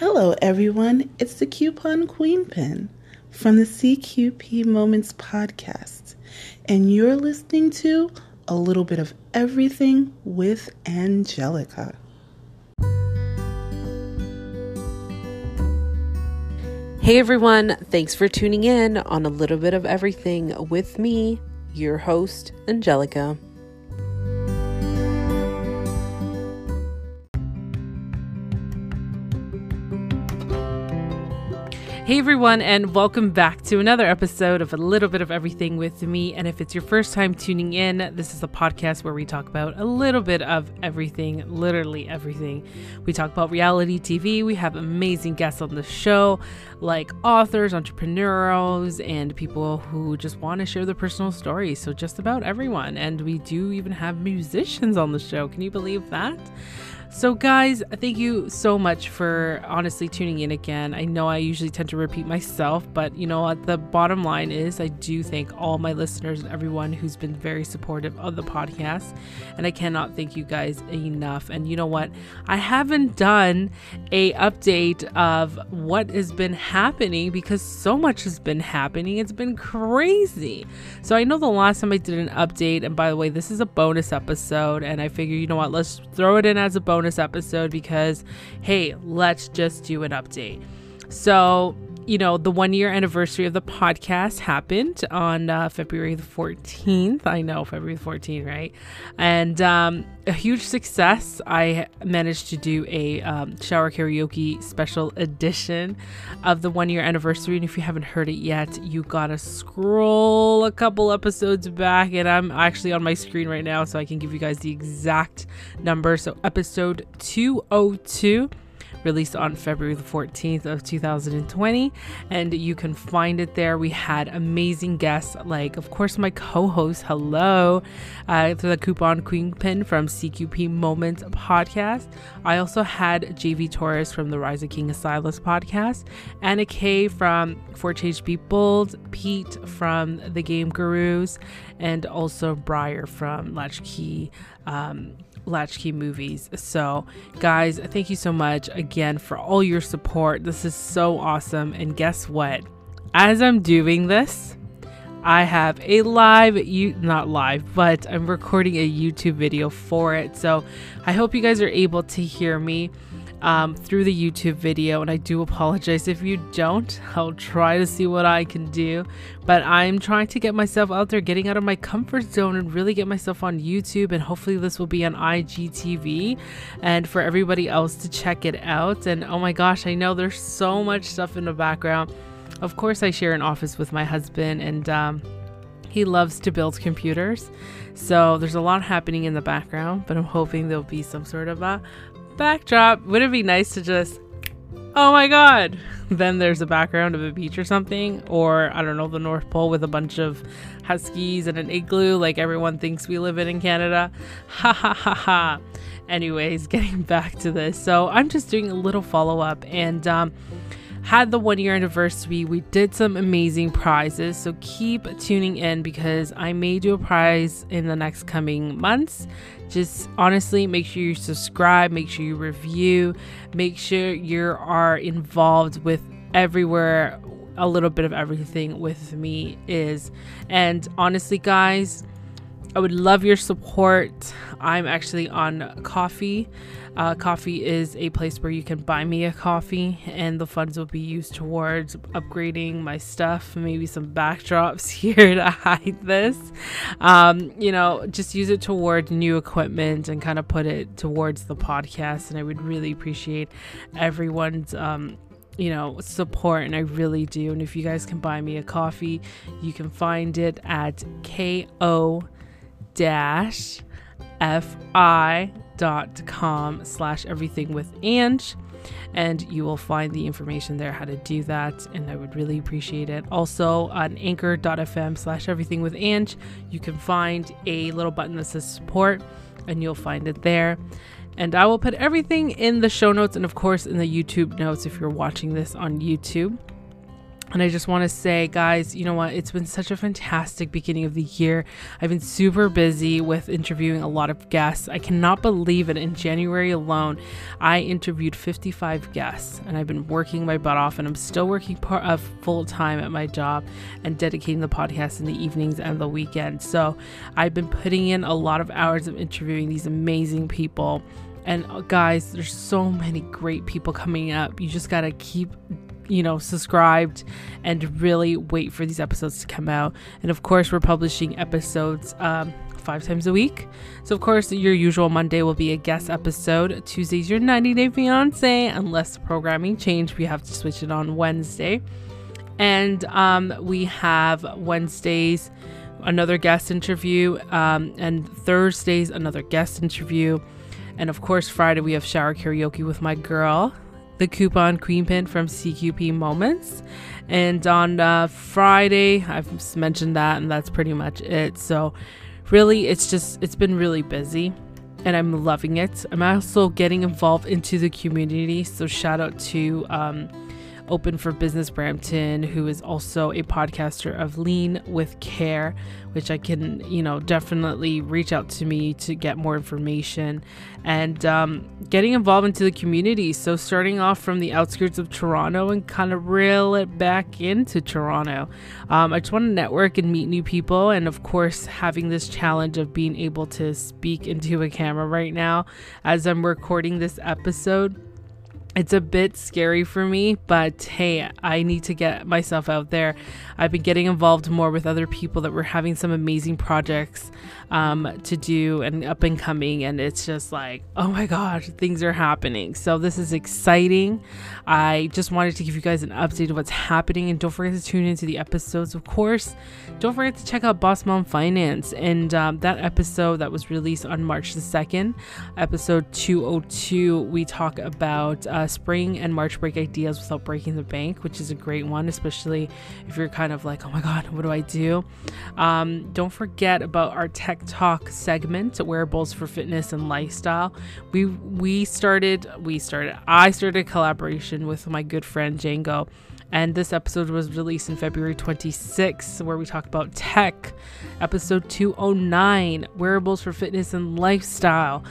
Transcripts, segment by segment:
Hello, everyone. It's the Coupon Queen Pin from the CQP Moments podcast, and you're listening to a little bit of everything with Angelica. Hey everyone, thanks for tuning in on a little bit of everything with me, your host, Angelica. Hey everyone, and welcome back to another episode of A Little Bit of Everything with me. And if it's your first time tuning in, this is a podcast where we talk about a little bit of everything, literally everything. We talk about reality TV, we have amazing guests on the show, like authors, entrepreneurs, and people who just want to share their personal stories. So, just about everyone. And we do even have musicians on the show. Can you believe that? So, guys, thank you so much for honestly tuning in again. I know I usually tend to repeat myself, but you know what? The bottom line is I do thank all my listeners and everyone who's been very supportive of the podcast. And I cannot thank you guys enough. And you know what? I haven't done a update of what has been happening because so much has been happening. It's been crazy. So, I know the last time I did an update, and by the way, this is a bonus episode, and I figure, you know what? Let's throw it in as a bonus bonus episode because, hey, let's just do an update. So, you know, the one year anniversary of the podcast happened on uh, February the 14th. I know, February the 14th, right? And um, a huge success. I managed to do a um, shower karaoke special edition of the one year anniversary. And if you haven't heard it yet, you gotta scroll a couple episodes back. And I'm actually on my screen right now, so I can give you guys the exact number. So, episode 202 released on February the 14th of 2020 and you can find it there. We had amazing guests like of course my co-host hello through the coupon queen pin from CQP Moments podcast. I also had JV Torres from the Rise of King Silas podcast, Anna Kay from For Change Be Bold, Pete from the Game Gurus, and also Briar from Latchkey um, Latchkey Movies. So, guys, thank you so much again for all your support. This is so awesome. And guess what? As I'm doing this, I have a live, you not live, but I'm recording a YouTube video for it. So I hope you guys are able to hear me um, through the YouTube video. And I do apologize if you don't. I'll try to see what I can do. But I'm trying to get myself out there, getting out of my comfort zone, and really get myself on YouTube. And hopefully, this will be on IGTV and for everybody else to check it out. And oh my gosh, I know there's so much stuff in the background. Of course, I share an office with my husband, and um, he loves to build computers. So there's a lot happening in the background, but I'm hoping there'll be some sort of a backdrop. Would it be nice to just, oh my god, then there's a background of a beach or something? Or, I don't know, the North Pole with a bunch of huskies and an igloo like everyone thinks we live in in Canada? Ha ha ha ha. Anyways, getting back to this. So I'm just doing a little follow up and, um, had the one year anniversary. We did some amazing prizes. So keep tuning in because I may do a prize in the next coming months. Just honestly, make sure you subscribe, make sure you review, make sure you are involved with everywhere a little bit of everything with me is. And honestly, guys, I would love your support. I'm actually on Ko-fi. Uh, Ko-fi is a place where you can buy me a coffee, and the funds will be used towards upgrading my stuff, maybe some backdrops here to hide this. Um, you know, just use it toward new equipment and kind of put it towards the podcast. And I would really appreciate everyone's. Um, you know, support, and I really do. And if you guys can buy me a coffee, you can find it at ko dash fi dot com slash everything with Ange and you will find the information there how to do that and I would really appreciate it. Also on anchor.fm slash everything with Ange, you can find a little button that says support and you'll find it there. And I will put everything in the show notes and of course in the YouTube notes if you're watching this on YouTube. And I just want to say, guys, you know what? It's been such a fantastic beginning of the year. I've been super busy with interviewing a lot of guests. I cannot believe it. In January alone, I interviewed 55 guests, and I've been working my butt off, and I'm still working part of full time at my job and dedicating the podcast in the evenings and the weekends. So I've been putting in a lot of hours of interviewing these amazing people. And uh, guys, there's so many great people coming up. You just got to keep you know, subscribed and really wait for these episodes to come out. And of course, we're publishing episodes um, five times a week. So, of course, your usual Monday will be a guest episode. Tuesday's your 90 Day Fiance. Unless the programming changed, we have to switch it on Wednesday. And um, we have Wednesdays another guest interview, um, and Thursdays another guest interview. And of course, Friday we have shower karaoke with my girl, the coupon queen pin from CQP Moments. And on uh, Friday, I've mentioned that, and that's pretty much it. So, really, it's just, it's been really busy and I'm loving it. I'm also getting involved into the community. So, shout out to, um, Open for Business Brampton, who is also a podcaster of Lean with Care, which I can, you know, definitely reach out to me to get more information and um, getting involved into the community. So, starting off from the outskirts of Toronto and kind of reel it back into Toronto. Um, I just want to network and meet new people. And of course, having this challenge of being able to speak into a camera right now as I'm recording this episode it's a bit scary for me, but hey, I need to get myself out there. I've been getting involved more with other people that were having some amazing projects um, to do and up and coming, and it's just like, oh my gosh, things are happening. So this is exciting. I just wanted to give you guys an update of what's happening, and don't forget to tune into the episodes, of course. Don't forget to check out Boss Mom Finance and um, that episode that was released on March the second, episode 202. We talk about. Uh, uh, spring and March break ideas without breaking the bank, which is a great one, especially if you're kind of like, oh my God, what do I do? Um, don't forget about our Tech Talk segment, wearables for fitness and lifestyle. We we started, we started, I started collaboration with my good friend Django. And this episode was released in February 26, where we talk about tech. Episode 209 Wearables for Fitness and Lifestyle.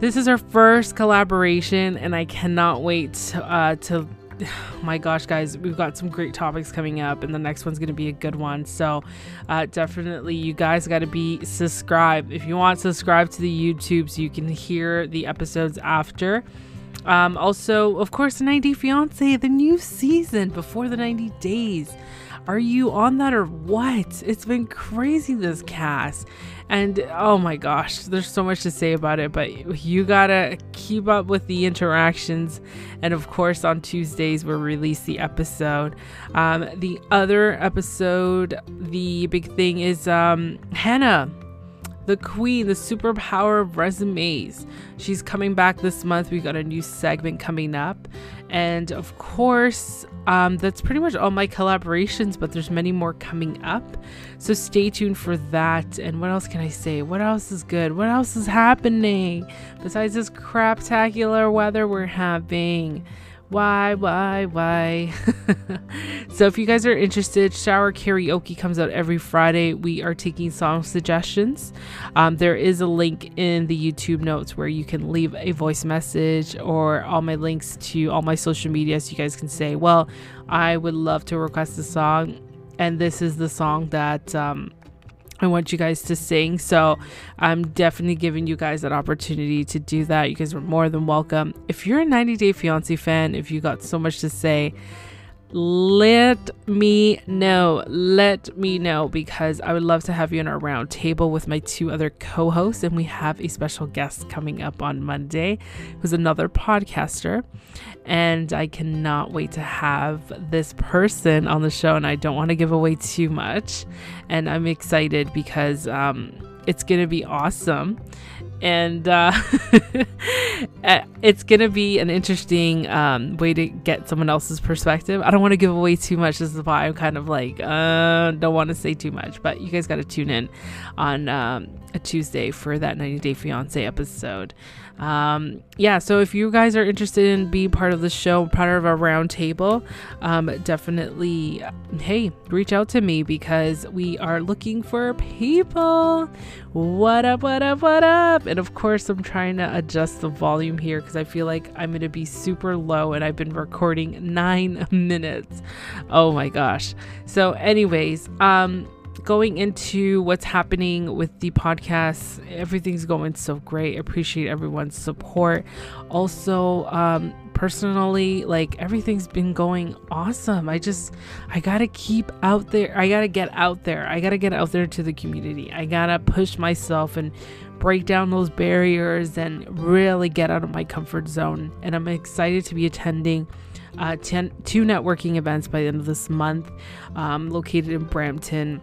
This is our first collaboration, and I cannot wait uh, to. my gosh, guys, we've got some great topics coming up, and the next one's going to be a good one. So, uh, definitely, you guys got to be subscribed. If you want, subscribe to the YouTube so you can hear the episodes after. Um, also, of course, the 90 Fiance, the new season before the 90 days. Are you on that or what? It's been crazy this cast. And oh my gosh, there's so much to say about it, but you gotta keep up with the interactions. And of course, on Tuesdays, we'll release the episode. Um, the other episode, the big thing is um, Hannah the queen, the superpower of resumes. She's coming back this month. We got a new segment coming up. And of course, um, that's pretty much all my collaborations, but there's many more coming up. So stay tuned for that. And what else can I say? What else is good? What else is happening besides this craptacular weather we're having? Why, why, why? so, if you guys are interested, Shower Karaoke comes out every Friday. We are taking song suggestions. Um, there is a link in the YouTube notes where you can leave a voice message or all my links to all my social media so you guys can say, Well, I would love to request a song, and this is the song that. Um, I want you guys to sing. So I'm definitely giving you guys that opportunity to do that. You guys are more than welcome. If you're a 90 Day Fiance fan, if you got so much to say, let me know. Let me know because I would love to have you in our round table with my two other co hosts. And we have a special guest coming up on Monday who's another podcaster. And I cannot wait to have this person on the show. And I don't want to give away too much. And I'm excited because um, it's going to be awesome and uh, eh, it's gonna be an interesting um, way to get someone else's perspective. I don't want to give away too much. This is why I'm kind of like uh, don't want to say too much, but you guys got to tune in on um, a Tuesday for that 90 Day Fiance episode. um, yeah, so if you guys are interested in being part of the show, part of our um, definitely, hey, reach out to me because we are looking for people. What up, what up, what up? And of course, I'm trying to adjust the volume here because I feel like I'm going to be super low and I've been recording nine minutes. Oh my gosh. So, anyways, um, going into what's happening with the podcast, everything's going so great. Appreciate everyone's support. Also, um, personally, like everything's been going awesome. I just, I gotta keep out there. I gotta get out there. I gotta get out there to the community. I gotta push myself and break down those barriers and really get out of my comfort zone. And I'm excited to be attending. Uh, ten, two networking events by the end of this month, um, located in Brampton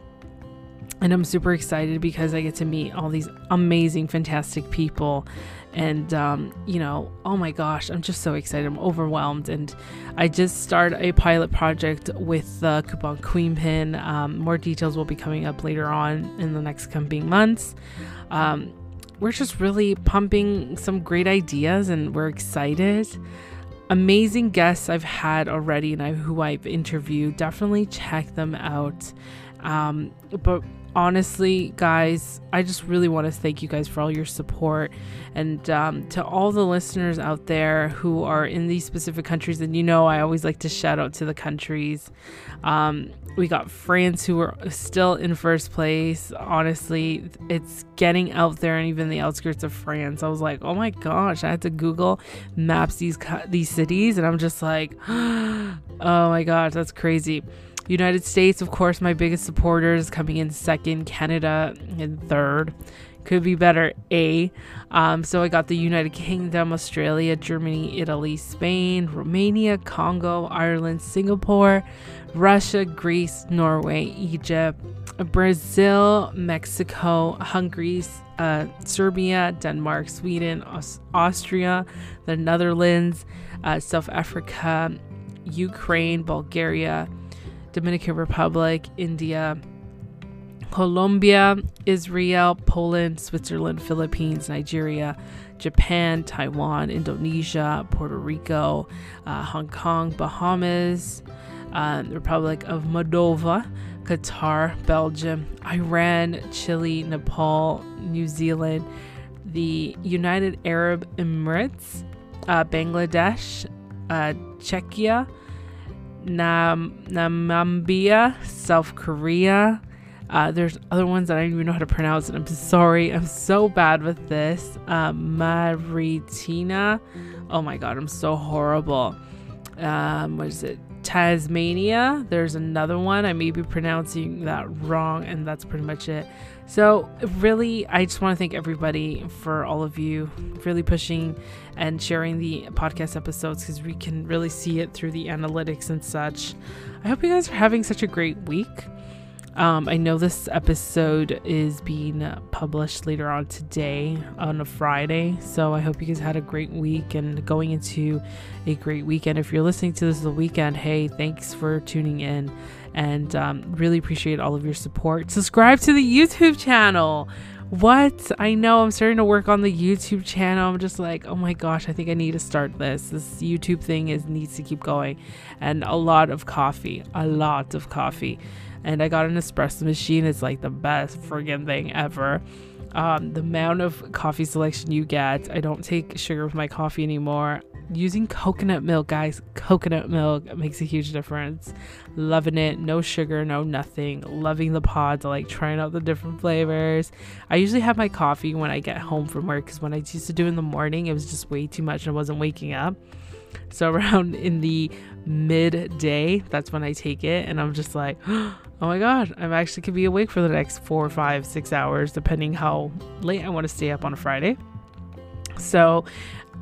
and I'm super excited because I get to meet all these amazing, fantastic people. And, um, you know, oh my gosh, I'm just so excited. I'm overwhelmed. And I just started a pilot project with the Coupon Queen Pin. Um, more details will be coming up later on in the next coming months. Um, we're just really pumping some great ideas and we're excited. Amazing guests I've had already and I, who I've interviewed. Definitely check them out. Um, but honestly, guys, I just really want to thank you guys for all your support. And um, to all the listeners out there who are in these specific countries, and you know, I always like to shout out to the countries. Um, we got France who are still in first place. Honestly, it's getting out there and even the outskirts of France. I was like, oh my gosh, I had to Google maps these these cities, and I'm just like, oh my gosh, that's crazy. United States, of course, my biggest supporters coming in second, Canada in third. Could be better, A. Um, so I got the United Kingdom, Australia, Germany, Italy, Spain, Romania, Congo, Ireland, Singapore, Russia, Greece, Norway, Egypt, Brazil, Mexico, Hungary, uh, Serbia, Denmark, Sweden, Aus- Austria, the Netherlands, uh, South Africa, Ukraine, Bulgaria, Dominican Republic, India, Colombia, Israel, Poland, Switzerland, Philippines, Nigeria, Japan, Taiwan, Indonesia, Puerto Rico, uh, Hong Kong, Bahamas, uh, Republic of Moldova, Qatar, Belgium, Iran, Chile, Nepal, New Zealand, the United Arab Emirates, uh, Bangladesh, uh, Czechia, Nam- Namibia, South Korea. Uh, there's other ones that I don't even know how to pronounce, and I'm sorry. I'm so bad with this. Uh, Maritina. Oh my god, I'm so horrible. Um, what is it? Tasmania. There's another one. I may be pronouncing that wrong, and that's pretty much it. So, really, I just want to thank everybody for all of you really pushing and sharing the podcast episodes because we can really see it through the analytics and such. I hope you guys are having such a great week. Um, I know this episode is being published later on today on a Friday, so I hope you guys had a great week and going into a great weekend. If you're listening to this the weekend, hey, thanks for tuning in and um, really appreciate all of your support. Subscribe to the YouTube channel. What? I know I'm starting to work on the YouTube channel. I'm just like, oh my gosh, I think I need to start this. This YouTube thing is needs to keep going. And a lot of coffee. A lot of coffee and I got an espresso machine. It's like the best friggin' thing ever. Um, the amount of coffee selection you get. I don't take sugar with my coffee anymore. Using coconut milk, guys, coconut milk makes a huge difference. Loving it. No sugar, no nothing. Loving the pods. I like trying out the different flavors. I usually have my coffee when I get home from work because when I used to do in the morning, it was just way too much and I wasn't waking up. So around in the midday, that's when I take it, and I'm just like, oh my god, I'm actually could be awake for the next four, five, six hours, depending how late I want to stay up on a Friday. So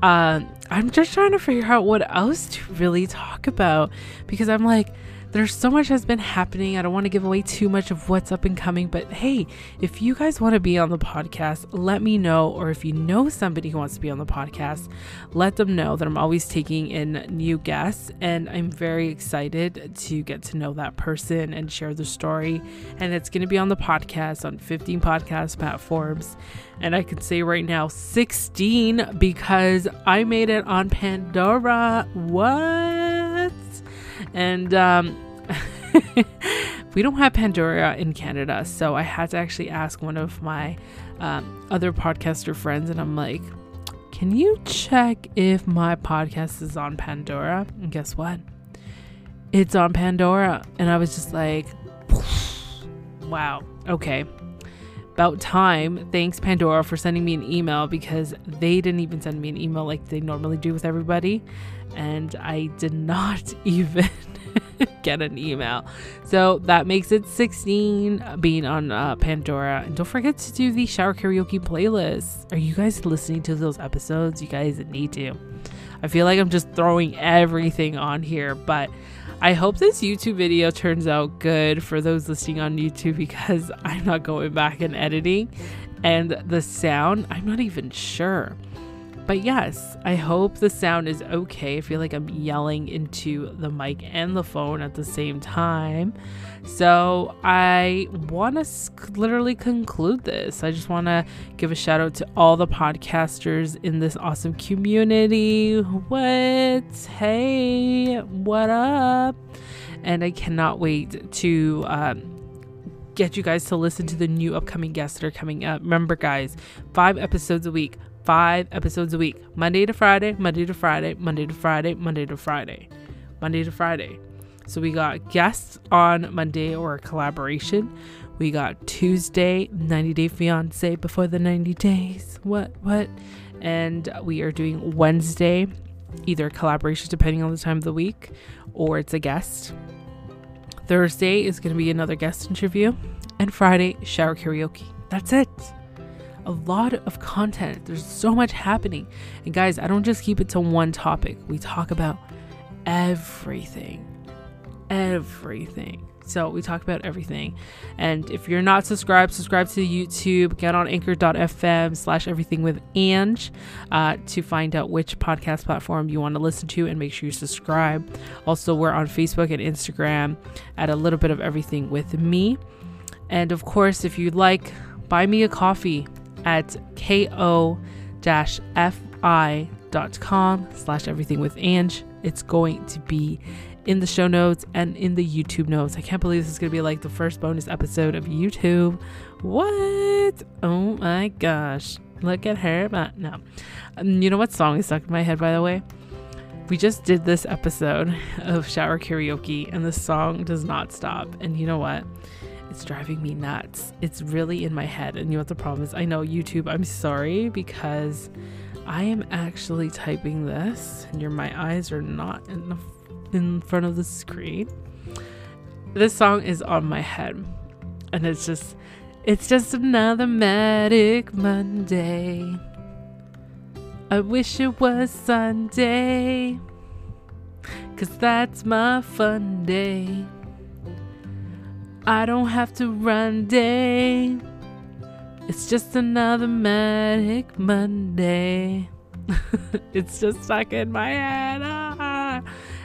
uh, I'm just trying to figure out what else to really talk about because I'm like, there's so much has been happening. I don't want to give away too much of what's up and coming, but hey, if you guys want to be on the podcast, let me know. Or if you know somebody who wants to be on the podcast, let them know that I'm always taking in new guests. And I'm very excited to get to know that person and share the story. And it's going to be on the podcast on 15 podcast platforms. And I can say right now 16 because I made it on Pandora. What? And um, we don't have Pandora in Canada, so I had to actually ask one of my um, other podcaster friends, and I'm like, can you check if my podcast is on Pandora? And guess what? It's on Pandora. And I was just like, wow, okay. About time. Thanks, Pandora, for sending me an email because they didn't even send me an email like they normally do with everybody. And I did not even get an email. So that makes it 16 being on uh, Pandora. And don't forget to do the shower karaoke playlist. Are you guys listening to those episodes? You guys need to. I feel like I'm just throwing everything on here, but I hope this YouTube video turns out good for those listening on YouTube because I'm not going back and editing. And the sound, I'm not even sure. But yes, I hope the sound is okay. I feel like I'm yelling into the mic and the phone at the same time. So I want to literally conclude this. I just want to give a shout out to all the podcasters in this awesome community. What? Hey, what up? And I cannot wait to. Um, get you guys to listen to the new upcoming guests that are coming up. Remember, guys, five episodes a week, five episodes a week Monday to Friday, Monday to Friday, Monday to Friday, Monday to Friday, Monday to Friday. So we got guests on Monday or a collaboration. We got Tuesday, 90 Day Fiance before the 90 days. What, what? And we are doing Wednesday, either collaboration depending on the time of the week, or it's a guest. Thursday is going to be another guest interview. And Friday, shower karaoke. That's it a lot of content. There's so much happening. And guys, I don't just keep it to one topic. We talk about everything. Everything. So we talk about everything. And if you're not subscribed, subscribe to YouTube. Get on anchor.fm slash everything with Ange uh, to find out which podcast platform you want to listen to and make sure you subscribe. Also, we're on Facebook and Instagram at a little bit of everything with me. And of course, if you'd like, buy me a coffee at ko-fi.com slash everything with Ange. It's going to be in the show notes and in the YouTube notes. I can't believe this is going to be like the first bonus episode of YouTube. What? Oh my gosh. Look at her. But no. Um, you know what song is stuck in my head, by the way? We just did this episode of shower karaoke, and the song does not stop. And you know what? It's driving me nuts. It's really in my head. And you know what the problem is? I know YouTube, I'm sorry because I am actually typing this and your my eyes are not in the, in front of the screen. This song is on my head. And it's just it's just another Manic Monday. I wish it was Sunday. Cause that's my fun day. I don't have to run day. It's just another manic Monday. it's just stuck in my head. Ah.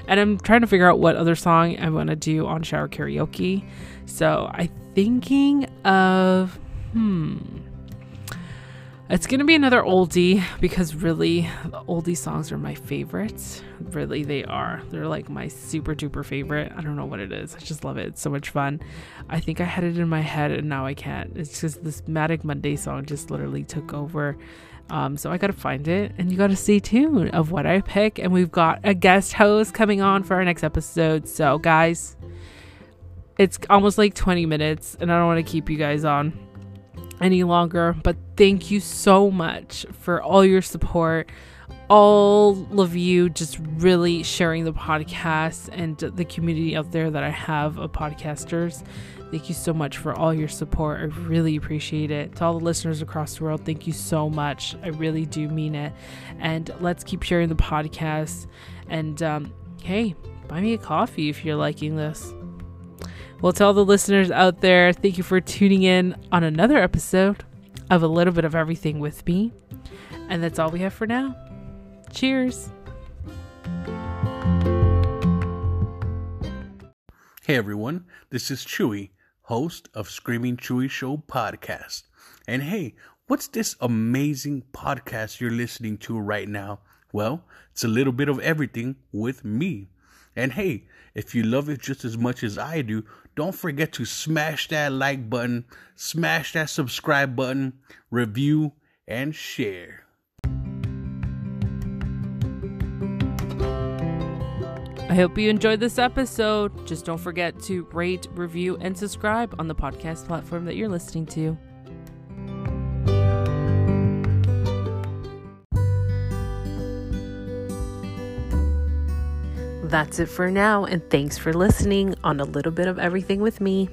And I'm trying to figure out what other song I want to do on shower karaoke. So I'm thinking of, hmm, it's to be another oldie because really, oldie songs are my favorites. Really, they are. They're like my super duper favorite. I don't know what it is. I just love it. It's so much fun. I think I had it in my head and now I can't. It's just this Manic Monday song just literally took over. Um, so I got to find it and you got to stay tuned of what I pick. And we've got a guest host coming on for our next episode. So, guys, it's almost like 20 minutes and I don't want to keep you guys on any longer. But thank you so much for all your support, all of you just really sharing the podcast and the community out there that I have of podcasters. Thank you so much for all your support. I really appreciate it. To all the listeners across the world, thank you so much. I really do mean it. And let's keep sharing the podcast. And um, hey, buy me a coffee if you're liking this. Well, to all the listeners out there, thank you for tuning in on another episode of A Little Bit of Everything with me. And that's all we have for now. Cheers. Hey everyone, this is Chewy, host of Screaming Chewy Show podcast. And hey, what's this amazing podcast you're listening to right now? Well, it's a little bit of everything with me. And hey, if you love it just as much as I do, don't forget to smash that like button, smash that subscribe button, review, and share. I hope you enjoyed this episode. Just don't forget to rate, review, and subscribe on the podcast platform that you're listening to. That's it for now, and thanks for listening on a little bit of everything with me.